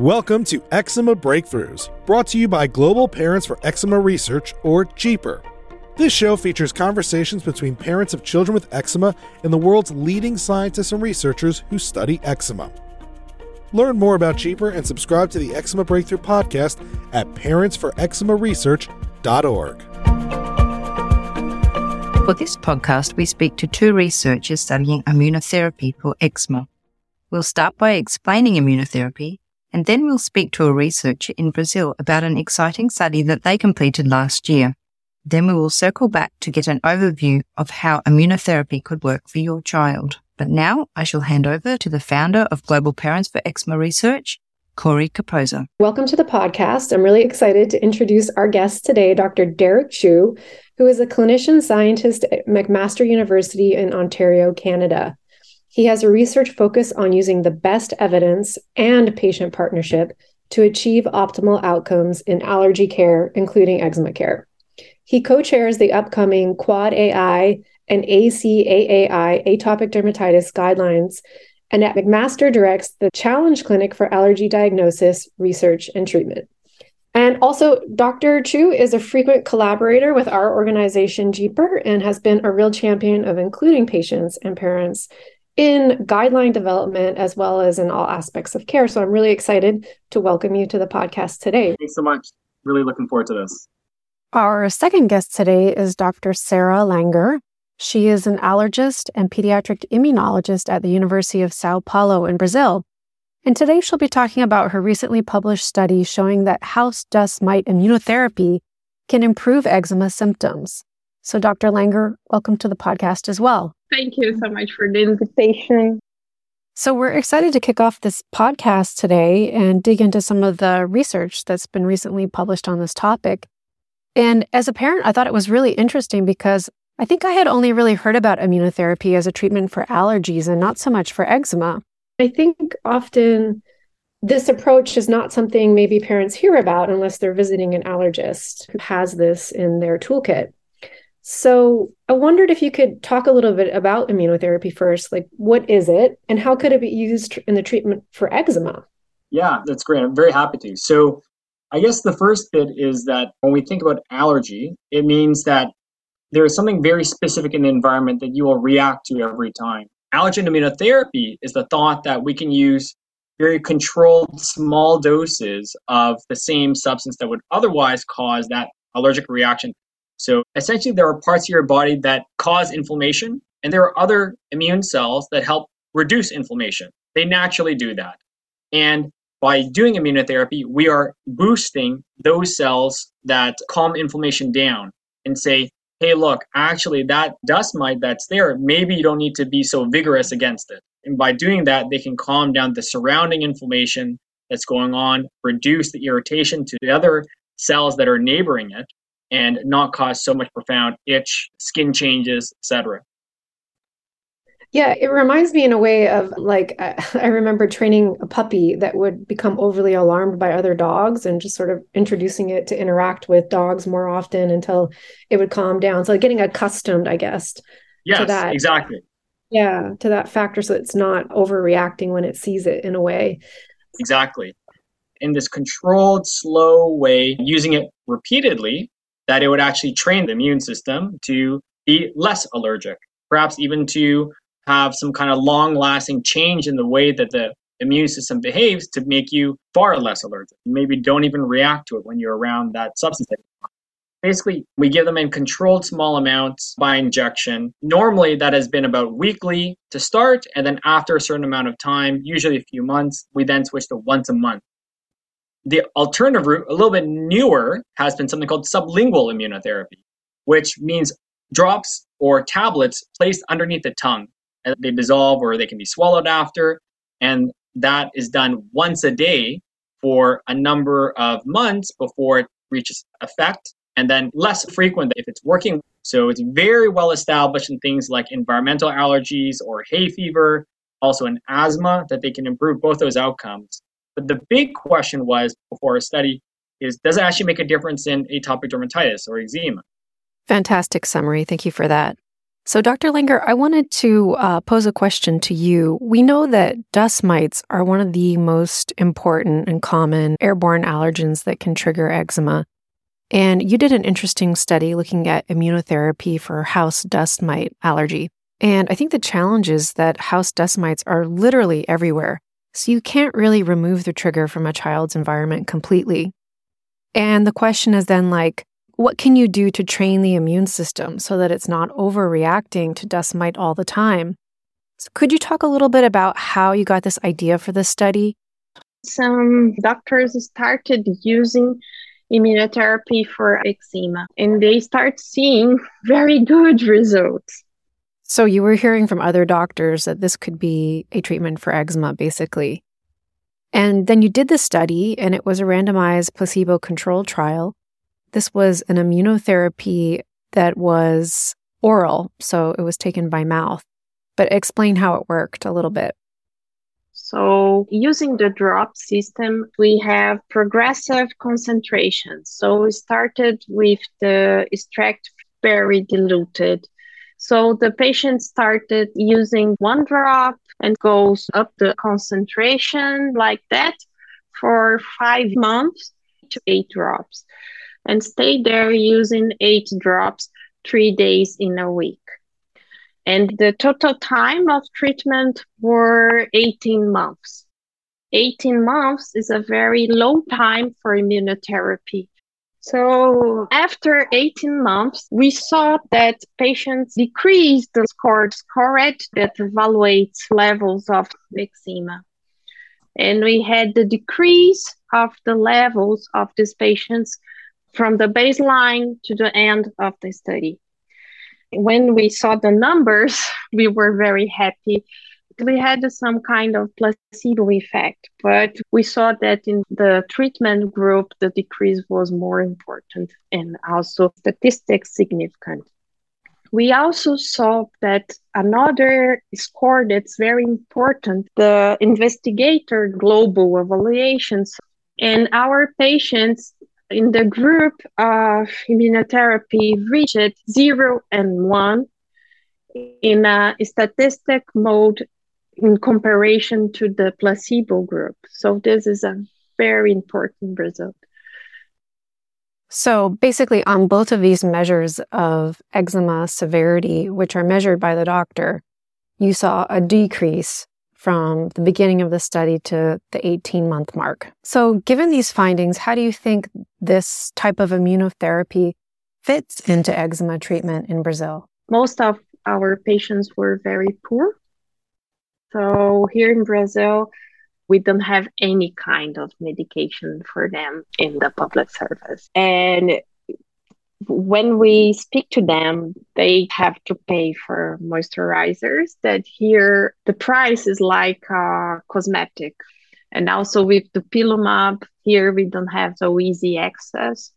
Welcome to Eczema Breakthroughs, brought to you by Global Parents for Eczema Research, or GPER. This show features conversations between parents of children with eczema and the world's leading scientists and researchers who study eczema. Learn more about GPER and subscribe to the Eczema Breakthrough podcast at parentsforeczemaresearch.org. For this podcast, we speak to two researchers studying immunotherapy for eczema. We'll start by explaining immunotherapy and then we'll speak to a researcher in Brazil about an exciting study that they completed last year. Then we will circle back to get an overview of how immunotherapy could work for your child. But now I shall hand over to the founder of Global Parents for Eczema Research, Korey Capozza. Welcome to the podcast. I'm really excited to introduce our guest today, Dr. Derek Chu, who is a clinician scientist at McMaster University in Ontario, Canada. He has a research focus on using the best evidence and patient partnership to achieve optimal outcomes in allergy care, including eczema care. He co chairs the upcoming Quad AI and ACAAI atopic dermatitis guidelines, and at McMaster directs the Challenge Clinic for Allergy Diagnosis, Research, and Treatment. And also, Dr. Chu is a frequent collaborator with our organization, GPER, and has been a real champion of including patients and parents in guideline development as well as in all aspects of care. So I'm really excited to welcome you to the podcast today. Thanks so much. Really looking forward to this. Our second guest today is Dr. Sarah Langer. She is an allergist and pediatric immunologist at the University of Sao Paulo in Brazil. And today she'll be talking about her recently published study showing that house dust mite immunotherapy can improve eczema symptoms. So, Dr. Langer, welcome to the podcast as well. Thank you so much for the invitation. So, we're excited to kick off this podcast today and dig into some of the research that's been recently published on this topic. And as a parent, I thought it was really interesting because I think I had only really heard about immunotherapy as a treatment for allergies and not so much for eczema. I think often this approach is not something maybe parents hear about unless they're visiting an allergist who has this in their toolkit. So I wondered if you could talk a little bit about immunotherapy first. Like, what is it, and how could it be used in the treatment for eczema? Yeah, that's great. I'm very happy to. So, I guess the first bit is that when we think about allergy, it means that there is something very specific in the environment that you will react to every time. Allergen immunotherapy is the thought that we can use very controlled small doses of the same substance that would otherwise cause that allergic reaction so essentially, there are parts of your body that cause inflammation, and there are other immune cells that help reduce inflammation. They naturally do that. And by doing immunotherapy, we are boosting those cells that calm inflammation down and say, hey, look, actually, that dust mite that's there, maybe you don't need to be so vigorous against it. And by doing that, they can calm down the surrounding inflammation that's going on, reduce the irritation to the other cells that are neighboring it, and not cause so much profound itch, skin changes, etc. Yeah, it reminds me in a way of like I, I, remember training a puppy that would become overly alarmed by other dogs and just sort of introducing it to interact with dogs more often until it would calm down. So like getting accustomed, I guess. Yes, to that. exactly. Yeah, to that factor so it's not overreacting when it sees it in a way. Exactly. In this controlled, slow way, using it repeatedly that it would actually train the immune system to be less allergic, perhaps even to have some kind of long lasting change in the way that the immune system behaves to make you far less allergic. Maybe don't even react to it when you're around that substance. Basically, we give them in controlled small amounts by injection. Normally, that has been about weekly to start, and then after a certain amount of time, usually a few months, we then switch to once a month. The alternative route, a little bit newer, has been something called sublingual immunotherapy, which means drops or tablets placed underneath the tongue. And they dissolve or they can be swallowed after. And that is done once a day for a number of months before it reaches effect, and then less frequent if it's working. So it's very well established in things like environmental allergies or hay fever, also in asthma, that they can improve both those outcomes. But the big question was before our study is does it actually make a difference in atopic dermatitis or eczema? Fantastic summary. Thank you for that. So, Dr. Langer, I wanted to uh, pose a question to you. We know that dust mites are one of the most important and common airborne allergens that can trigger eczema. And you did an interesting study looking at immunotherapy for house dust mite allergy. And I think the challenge is that house dust mites are literally everywhere. So you can't really remove the trigger from a child's environment completely. And the question is then like, what can you do to train the immune system so that it's not overreacting to dust mite all the time? So could you talk a little bit about how you got this idea for this study? Some doctors started using immunotherapy for eczema and they start seeing very good results. So you were hearing from other doctors that this could be a treatment for eczema, basically. And then you did the study, and it was a randomized placebo controlled trial. This was an immunotherapy that was oral, so it was taken by mouth. But explain how it worked a little bit. So, using the drop system, we have progressive concentrations. So, we started with the extract very diluted. So, the patient started using one drop and goes up the concentration like that for five months to eight drops and stay there using eight drops three days in a week. And the total time of treatment were 18 months. 18 months is a very low time for immunotherapy. So after 18 months, we saw that patients decreased the score, score that evaluates levels of eczema. And we had the decrease of the levels of these patients from the baseline to the end of the study. When we saw the numbers, we were very happy. We had some kind of placebo effect, but we saw that in the treatment group, the decrease was more important and also statistically significant. We also saw that another score that's very important, the investigator global evaluations, and our patients in the group of immunotherapy reached zero and one in a statistic mode in comparison to the placebo group. So this is a very important result. So basically, on both of these measures of eczema severity, which are measured by the doctor, you saw a decrease from the beginning of the study to the 18 month mark. So, given these findings, how do you think this type of immunotherapy fits into eczema treatment in Brazil? Most of our patients were very poor. So, here in Brazil, we don't have any kind of medication for them in the public service. And when we speak to them, they have to pay for moisturizers that here the price is like a cosmetic. And also with the Dupilumab, here we don't have so easy access.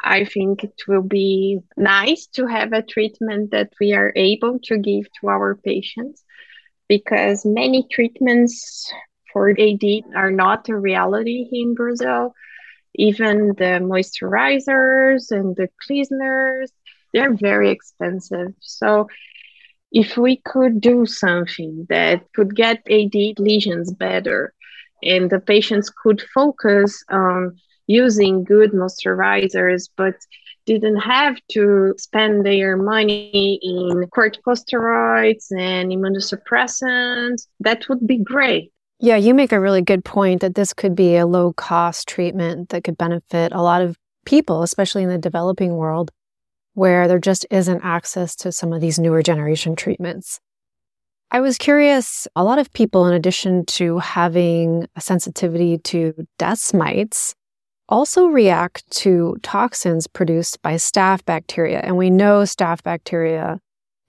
I think it will be nice to have a treatment that we are able to give to our patients because many treatments for AD are not a reality in Brazil. Even the moisturizers and the cleaners they're very expensive. So if we could do something that could get AD lesions better and the patients could focus on using good moisturizers but didn't have to spend their money in corticosteroids and immunosuppressants that would be great yeah, you make a really good point that this could be a low cost treatment that could benefit a lot of people, especially in the developing world, where there just isn't access to some of these newer generation treatments. I was curious, a lot of people, in addition to having a sensitivity to dust mites, also react to toxins produced by staph bacteria. And we know staph bacteria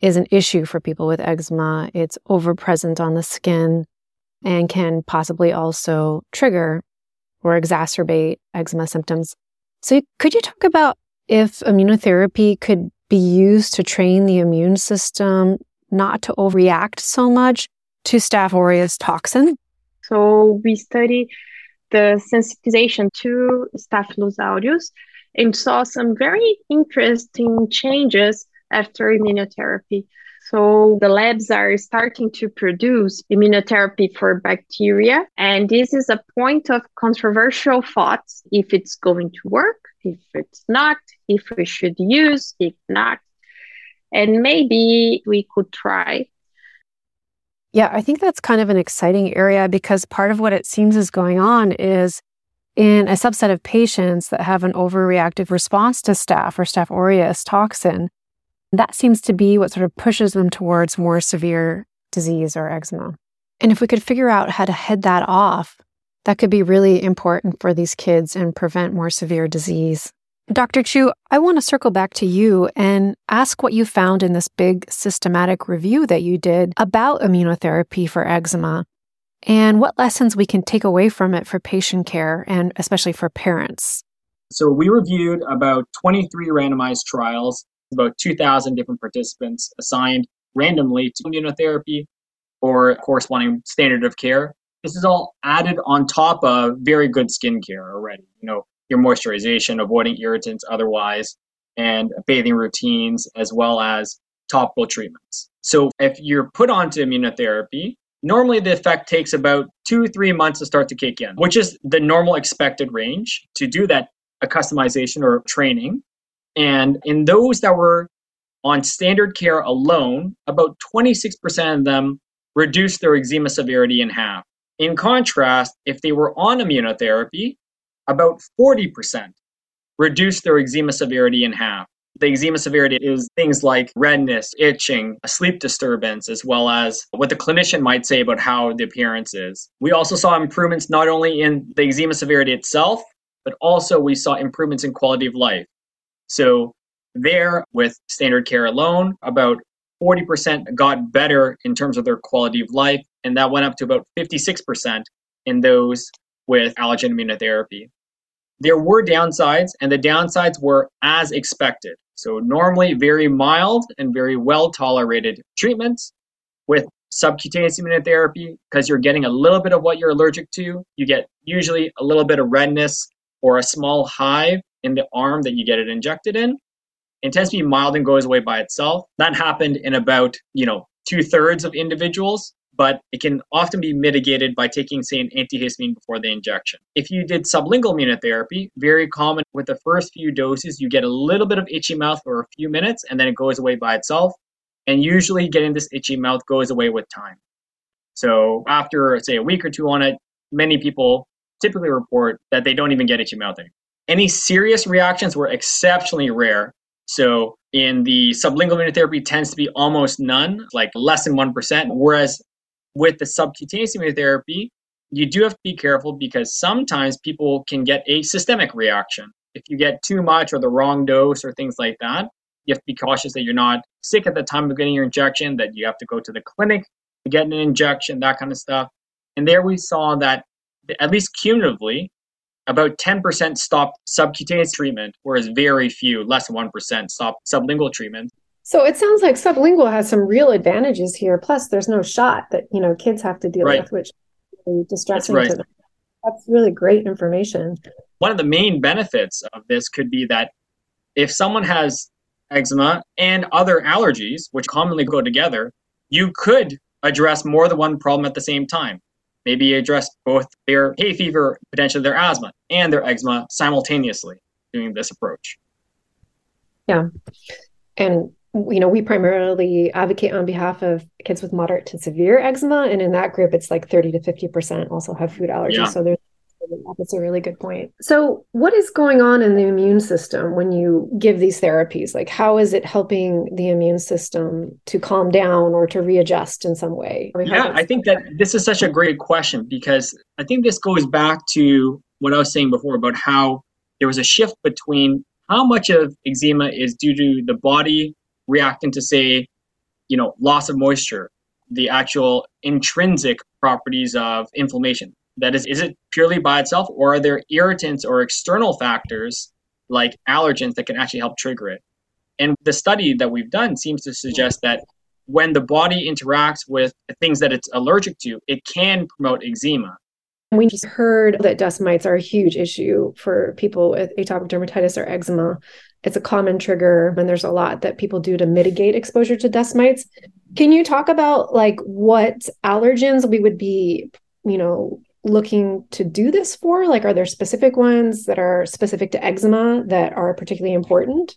is an issue for people with eczema. It's overpresent on the skin and can possibly also trigger or exacerbate eczema symptoms. So, could you talk about if immunotherapy could be used to train the immune system not to overreact so much to Staph aureus toxin? So, we study the sensitization to Staphylococcus aureus and saw some very interesting changes after immunotherapy. So the labs are starting to produce immunotherapy for bacteria. And this is a point of controversial thoughts if it's going to work, if it's not, if we should use, if not. And maybe we could try. Yeah, I think that's kind of an exciting area because part of what it seems is going on is in a subset of patients that have an overreactive response to staph or staph aureus toxin, that seems to be what sort of pushes them towards more severe disease or eczema. And if we could figure out how to head that off, that could be really important for these kids and prevent more severe disease. Dr. Chu, I want to circle back to you and ask what you found in this big systematic review that you did about immunotherapy for eczema and what lessons we can take away from it for patient care and especially for parents. So, we reviewed about 23 randomized trials about 2,000 different participants assigned randomly to immunotherapy or corresponding standard of care. This is all added on top of very good skincare already. You know, your moisturization, avoiding irritants otherwise, and bathing routines, as well as topical treatments. So if you're put onto immunotherapy, normally the effect takes about two, three months to start to kick in, which is the normal expected range to do that a customization or training. And in those that were on standard care alone, about 26% of them reduced their eczema severity in half. In contrast, if they were on immunotherapy, about 40% reduced their eczema severity in half. The eczema severity is things like redness, itching, sleep disturbance, as well as what the clinician might say about how the appearance is. We also saw improvements not only in the eczema severity itself, but also we saw improvements in quality of life. So there, with standard care alone, about 40% got better in terms of their quality of life, and that went up to about 56% in those with allergen immunotherapy. There were downsides, and the downsides were as expected. So, normally very mild and very well tolerated treatments with subcutaneous immunotherapy, because you're getting a little bit of what you're allergic to, you get usually a little bit of redness or a small hive in the arm that you get it injected in. It tends to be mild and goes away by itself. That happened in about, you know, two thirds of individuals, but it can often be mitigated by taking, say, an antihistamine before the injection. If you did sublingual immunotherapy, very common with the first few doses, you get a little bit of itchy mouth for a few minutes and then it goes away by itself. And usually getting this itchy mouth goes away with time. So after, say, a week or two on it, many people typically report that they don't even get itchy mouth anymore. Any serious reactions were exceptionally rare. So in the sublingual immunotherapy tends to be almost none, like less than 1%. Whereas with the subcutaneous immunotherapy, you do have to be careful because sometimes people can get a systemic reaction. If you get too much or the wrong dose or things like that, you have to be cautious that you're not sick at the time of getting your injection, that you have to go to the clinic to get an injection, that kind of stuff. And there we saw that, at least cumulatively, about 10% stopped subcutaneous treatment, whereas very few, less than 1%, stopped sublingual treatment. So it sounds like sublingual has some real advantages here. Plus, there's no shot that you know kids have to deal right. with, which is distressing right. to them. That's really great information. One of the main benefits of this could be that if someone has eczema and other allergies, which commonly go together, you could address more than one problem at the same time maybe address both their hay fever, potentially their asthma, and their eczema simultaneously doing this approach. Yeah. And you know, we primarily advocate on behalf of kids with moderate to severe eczema. And in that group, it's like 30 to 50% also have food allergies. Yeah. So there's that's a really good point. So, what is going on in the immune system when you give these therapies? Like, how is it helping the immune system to calm down or to readjust in some way? I mean, yeah, I think that this is such a great question because I think this goes back to what I was saying before about how there was a shift between how much of eczema is due to the body reacting to, say, you know, loss of moisture, the actual intrinsic properties of inflammation that is, is it purely by itself, or are there irritants or external factors like allergens that can actually help trigger it? And the study that we've done seems to suggest that when the body interacts with things that it's allergic to, it can promote eczema. We just heard that dust mites are a huge issue for people with atopic dermatitis or eczema. It's a common trigger, and there's a lot that people do to mitigate exposure to dust mites. Can you talk about like what allergens we would be, you know, looking to do this for? Like, are there specific ones that are specific to eczema that are particularly important?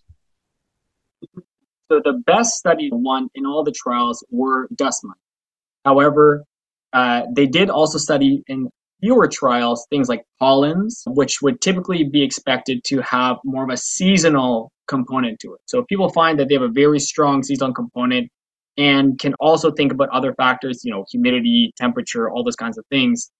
So the best studied one in all the trials were dust mites. However, uh, they did also study in fewer trials things like pollens, which would typically be expected to have more of a seasonal component to it. So if people find that they have a very strong seasonal component and can also think about other factors, you know, humidity, temperature, all those kinds of things,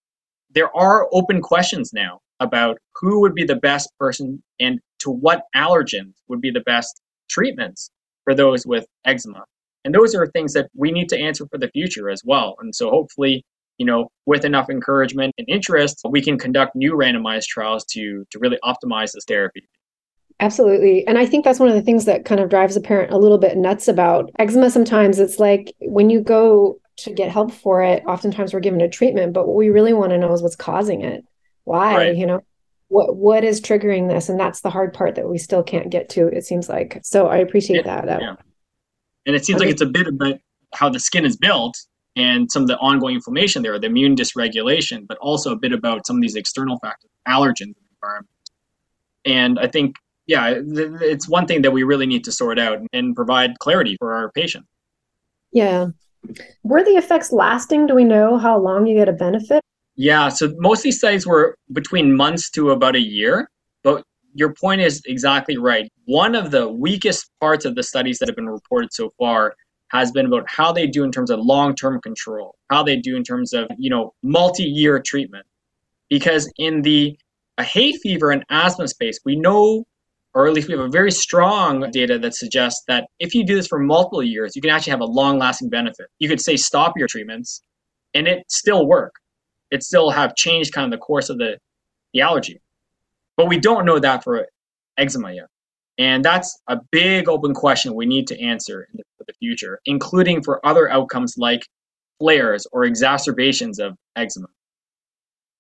there are open questions now about who would be the best person and to what allergens would be the best treatments for those with eczema. And those are things that we need to answer for the future as well. And so hopefully, you know, with enough encouragement and interest, we can conduct new randomized trials to to really optimize this therapy. Absolutely. And I think that's one of the things that kind of drives a parent a little bit nuts about eczema. Sometimes it's like when you go to get help for it, oftentimes we're given a treatment, but what we really want to know is what's causing it. Why, right. you know, what what is triggering this? And that's the hard part that we still can't get to, it seems like. So I appreciate yeah, that. that yeah. And it seems like it's a bit about how the skin is built and some of the ongoing inflammation there, the immune dysregulation, but also a bit about some of these external factors, allergens in the environment. And I think, yeah, it's one thing that we really need to sort out and provide clarity for our patients. Yeah. Were the effects lasting? Do we know how long you get a benefit? Yeah, so most of these studies were between months to about a year. But your point is exactly right. One of the weakest parts of the studies that have been reported so far has been about how they do in terms of long-term control, how they do in terms of, you know, multi-year treatment. Because in the hay fever and asthma space, we know or at least we have a very strong data that suggests that if you do this for multiple years, you can actually have a long lasting benefit. You could say stop your treatments and it still work. It still have changed kind of the course of the, the allergy. But we don't know that for eczema yet. And that's a big open question we need to answer in the, for the future, including for other outcomes like flares or exacerbations of eczema.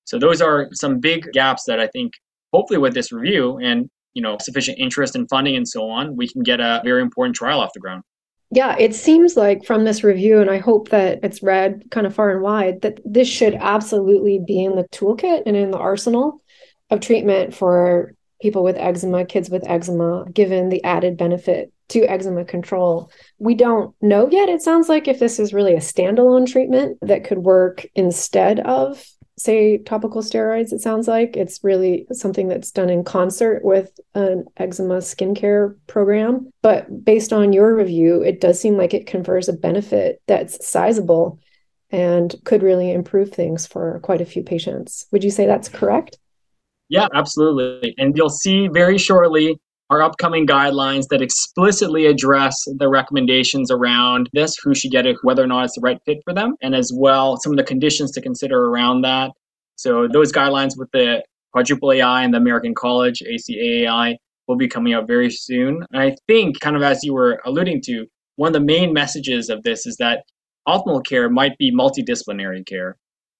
So those are some big gaps that I think hopefully with this review and you know sufficient interest and funding and so on, we can get a very important trial off the ground. Yeah, it seems like from this review, and I hope that it's read kind of far and wide, that this should absolutely be in the toolkit and in the arsenal of treatment for people with eczema, kids with eczema, given the added benefit to eczema control. We don't know yet, it sounds like, if this is really a standalone treatment that could work instead of say topical steroids, it sounds like. It's really something that's done in concert with an eczema skincare program. But based on your review, it does seem like it confers a benefit that's sizable and could really improve things for quite a few patients. Would you say that's correct? Yeah, absolutely. And you'll see very shortly our upcoming guidelines that explicitly address the recommendations around this, who should get it, whether or not it's the right fit for them, and as well some of the conditions to consider around that. So those guidelines with the quadruple AI and the American College ACAAI will be coming out very soon. And I think, kind of as you were alluding to, one of the main messages of this is that optimal care might be multidisciplinary care.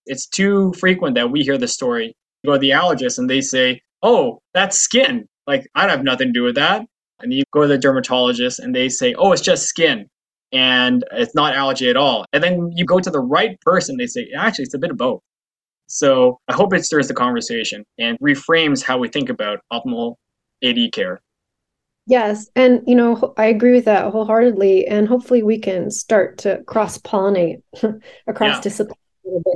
It's too frequent that we hear the story. You go to the allergist and they say, "Oh, that's skin." Like, I have nothing to do with that. And you go to the dermatologist and they say, oh, it's just skin and it's not allergy at all. And then you go to the right person, they say, actually, it's a bit of both. So I hope it stirs the conversation and reframes how we think about optimal AD care. Yes. And, you know, I agree with that wholeheartedly. And hopefully we can start to cross pollinate across yeah. disciplines.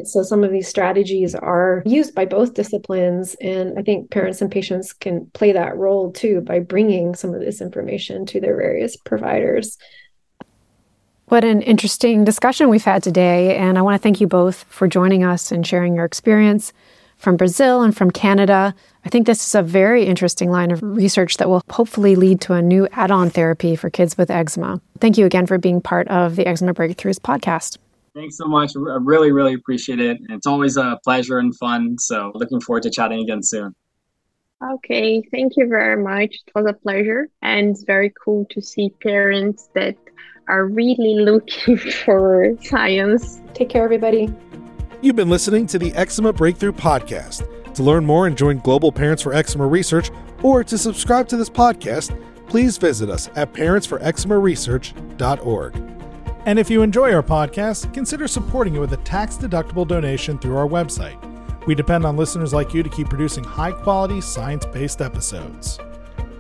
So some of these strategies are used by both disciplines. And I think parents and patients can play that role too by bringing some of this information to their various providers. What an interesting discussion we've had today. And I want to thank you both for joining us and sharing your experience from Brazil and from Canada. I think this is a very interesting line of research that will hopefully lead to a new add on therapy for kids with eczema. Thank you again for being part of the Eczema Breakthroughs podcast. Thanks so much. I really, really appreciate it. It's always a pleasure and fun. So looking forward to chatting again soon. Okay, thank you very much. It was a pleasure. And it's very cool to see parents that are really looking for science. Take care, everybody. You've been listening to the Eczema Breakthrough Podcast. To learn more and join Global Parents for Eczema Research or to subscribe to this podcast, please visit us at parentsforeczemaresearch.org. And if you enjoy our podcast, consider supporting it with a tax deductible donation through our website. We depend on listeners like you to keep producing high quality, science based episodes.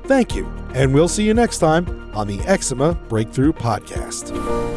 Thank you, and we'll see you next time on the Eczema Breakthrough Podcast.